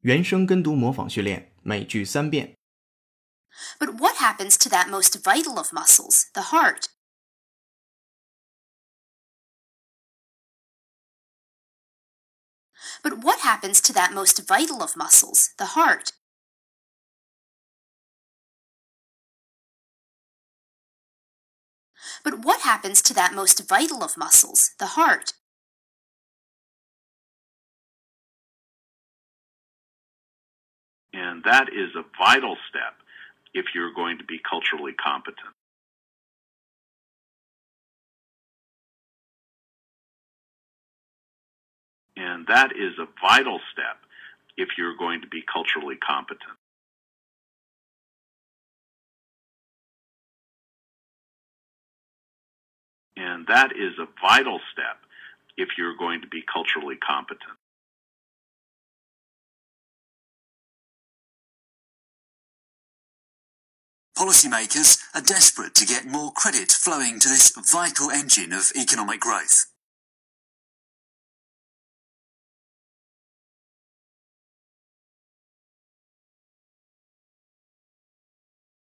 原声跟读模仿训练，每句三遍。 But what happens to that most vital of muscles, the heart? But what happens to that most vital of muscles, the heart? But what happens to that most vital of muscles, the heart? And that is a vital step if you're going to be culturally competent. And that is a vital step if you're going to be culturally competent. And that is a vital step if you're going to be culturally competent. Policymakers are desperate to get more credit flowing to this vital engine of economic growth.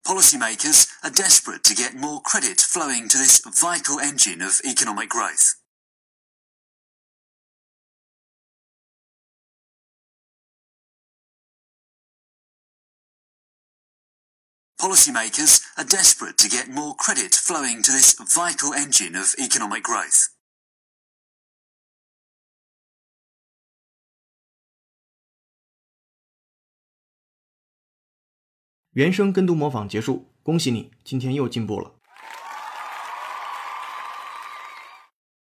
Policymakers are desperate to get more credit flowing to this vital engine of economic growth. Policymakers are desperate to get more credit flowing to this vital engine of economic growth.《原声跟读模仿结束，恭喜你，今天又进步了。